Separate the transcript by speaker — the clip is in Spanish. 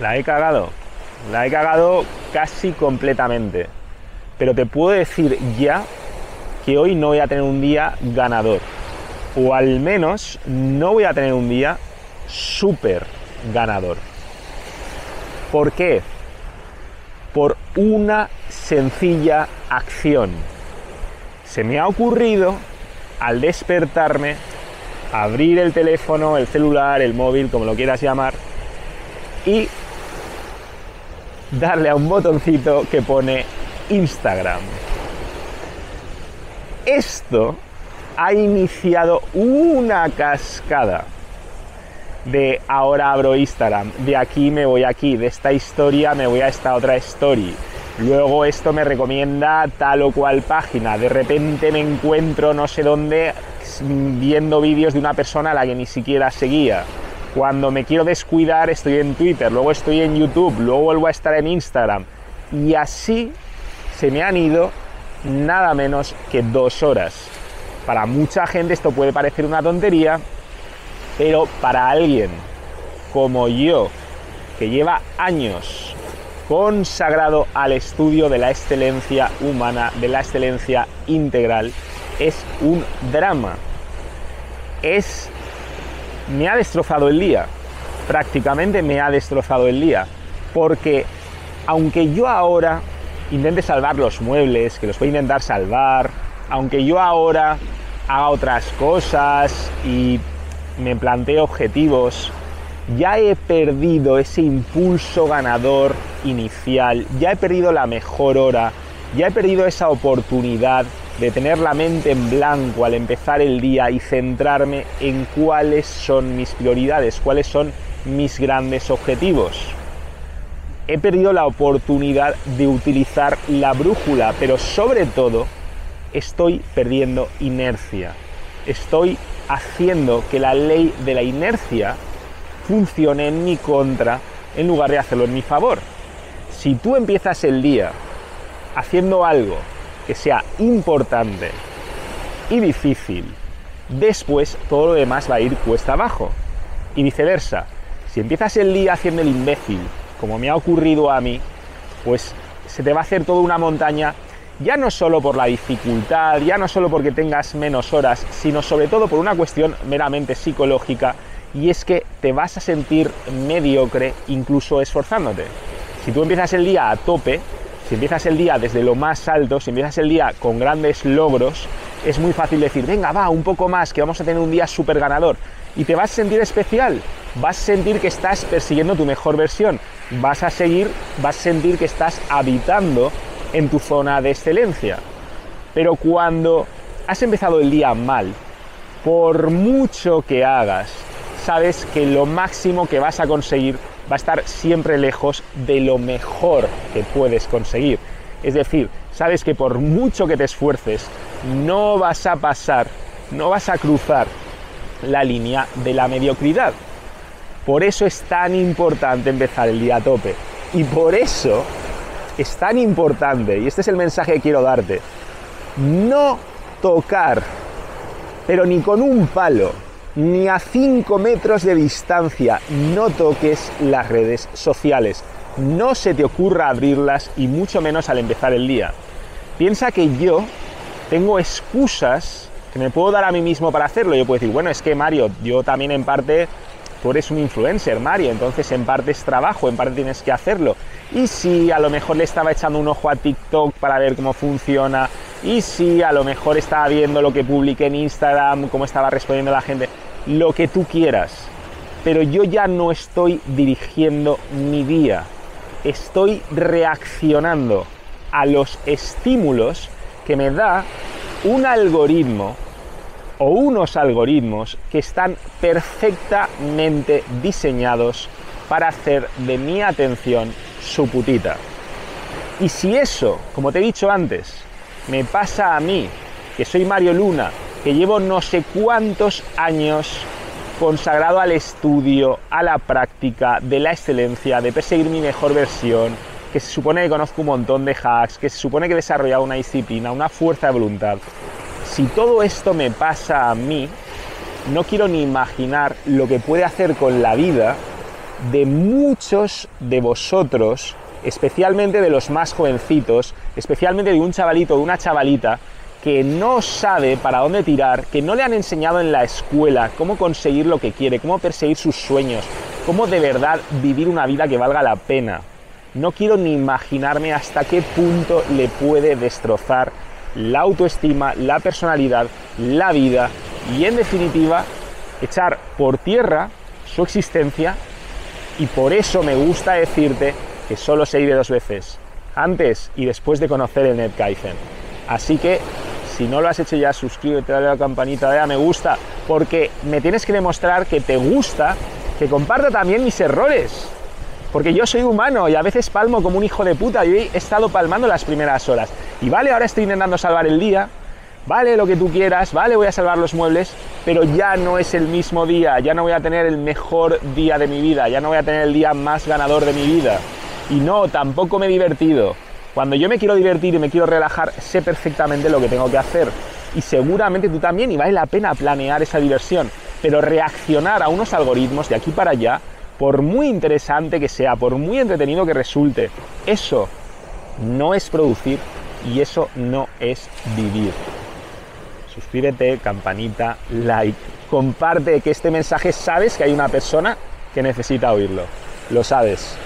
Speaker 1: La he cagado. La he cagado casi completamente. Pero te puedo decir ya que hoy no voy a tener un día ganador. O al menos no voy a tener un día súper ganador. ¿Por qué? Por una sencilla acción. Se me ha ocurrido al despertarme abrir el teléfono, el celular, el móvil, como lo quieras llamar, y darle a un botoncito que pone Instagram. Esto ha iniciado una cascada de ahora abro Instagram, de aquí me voy aquí, de esta historia me voy a esta otra story. Luego esto me recomienda tal o cual página. De repente me encuentro no sé dónde viendo vídeos de una persona a la que ni siquiera seguía. Cuando me quiero descuidar estoy en Twitter, luego estoy en YouTube, luego vuelvo a estar en Instagram. Y así se me han ido nada menos que dos horas. Para mucha gente esto puede parecer una tontería, pero para alguien como yo, que lleva años consagrado al estudio de la excelencia humana, de la excelencia integral, es un drama. Es... me ha destrozado el día. Prácticamente me ha destrozado el día. Porque aunque yo ahora intente salvar los muebles, que los voy a intentar salvar, aunque yo ahora haga otras cosas y me plantee objetivos, ya he perdido ese impulso ganador inicial, ya he perdido la mejor hora, ya he perdido esa oportunidad de tener la mente en blanco al empezar el día y centrarme en cuáles son mis prioridades, cuáles son mis grandes objetivos. He perdido la oportunidad de utilizar la brújula, pero sobre todo estoy perdiendo inercia. Estoy haciendo que la ley de la inercia funcione en mi contra en lugar de hacerlo en mi favor. Si tú empiezas el día haciendo algo que sea importante y difícil, después todo lo demás va a ir cuesta abajo. Y viceversa, si empiezas el día haciendo el imbécil, como me ha ocurrido a mí, pues se te va a hacer toda una montaña, ya no solo por la dificultad, ya no solo porque tengas menos horas, sino sobre todo por una cuestión meramente psicológica y es que te vas a sentir mediocre incluso esforzándote. Si tú empiezas el día a tope, si empiezas el día desde lo más alto, si empiezas el día con grandes logros, es muy fácil decir, venga, va, un poco más, que vamos a tener un día súper ganador. Y te vas a sentir especial, vas a sentir que estás persiguiendo tu mejor versión, vas a seguir, vas a sentir que estás habitando en tu zona de excelencia. Pero cuando has empezado el día mal, por mucho que hagas, sabes que lo máximo que vas a conseguir va a estar siempre lejos de lo mejor que puedes conseguir. Es decir, sabes que por mucho que te esfuerces, no vas a pasar, no vas a cruzar la línea de la mediocridad. Por eso es tan importante empezar el día a tope. Y por eso es tan importante, y este es el mensaje que quiero darte, no tocar, pero ni con un palo, ni a 5 metros de distancia no toques las redes sociales. No se te ocurra abrirlas y mucho menos al empezar el día. Piensa que yo tengo excusas que me puedo dar a mí mismo para hacerlo. Yo puedo decir, bueno, es que Mario, yo también en parte, tú eres un influencer, Mario, entonces en parte es trabajo, en parte tienes que hacerlo. Y si a lo mejor le estaba echando un ojo a TikTok para ver cómo funciona, y si a lo mejor estaba viendo lo que publiqué en Instagram, cómo estaba respondiendo la gente, lo que tú quieras. Pero yo ya no estoy dirigiendo mi día, estoy reaccionando a los estímulos que me da un algoritmo o unos algoritmos que están perfectamente diseñados para hacer de mi atención su putita. Y si eso, como te he dicho antes, me pasa a mí, que soy Mario Luna, que llevo no sé cuántos años consagrado al estudio, a la práctica, de la excelencia, de perseguir mi mejor versión, que se supone que conozco un montón de hacks, que se supone que he desarrollado una disciplina, una fuerza de voluntad. Si todo esto me pasa a mí, no quiero ni imaginar lo que puede hacer con la vida de muchos de vosotros, especialmente de los más jovencitos, especialmente de un chavalito o de una chavalita que no sabe para dónde tirar, que no le han enseñado en la escuela cómo conseguir lo que quiere, cómo perseguir sus sueños, cómo de verdad vivir una vida que valga la pena. No quiero ni imaginarme hasta qué punto le puede destrozar la autoestima, la personalidad, la vida y en definitiva echar por tierra su existencia y por eso me gusta decirte que solo se vive dos veces, antes y después de conocer el NetKaizen. Así que si no lo has hecho ya, suscríbete, dale a la campanita, dale a me gusta, porque me tienes que demostrar que te gusta, que comparta también mis errores. Porque yo soy humano y a veces palmo como un hijo de puta. Yo he estado palmando las primeras horas. Y vale, ahora estoy intentando salvar el día. Vale, lo que tú quieras. Vale, voy a salvar los muebles. Pero ya no es el mismo día. Ya no voy a tener el mejor día de mi vida. Ya no voy a tener el día más ganador de mi vida. Y no, tampoco me he divertido. Cuando yo me quiero divertir y me quiero relajar, sé perfectamente lo que tengo que hacer. Y seguramente tú también, y vale la pena planear esa diversión. Pero reaccionar a unos algoritmos de aquí para allá por muy interesante que sea, por muy entretenido que resulte, eso no es producir y eso no es vivir. Suscríbete, campanita, like, comparte que este mensaje sabes que hay una persona que necesita oírlo. Lo sabes.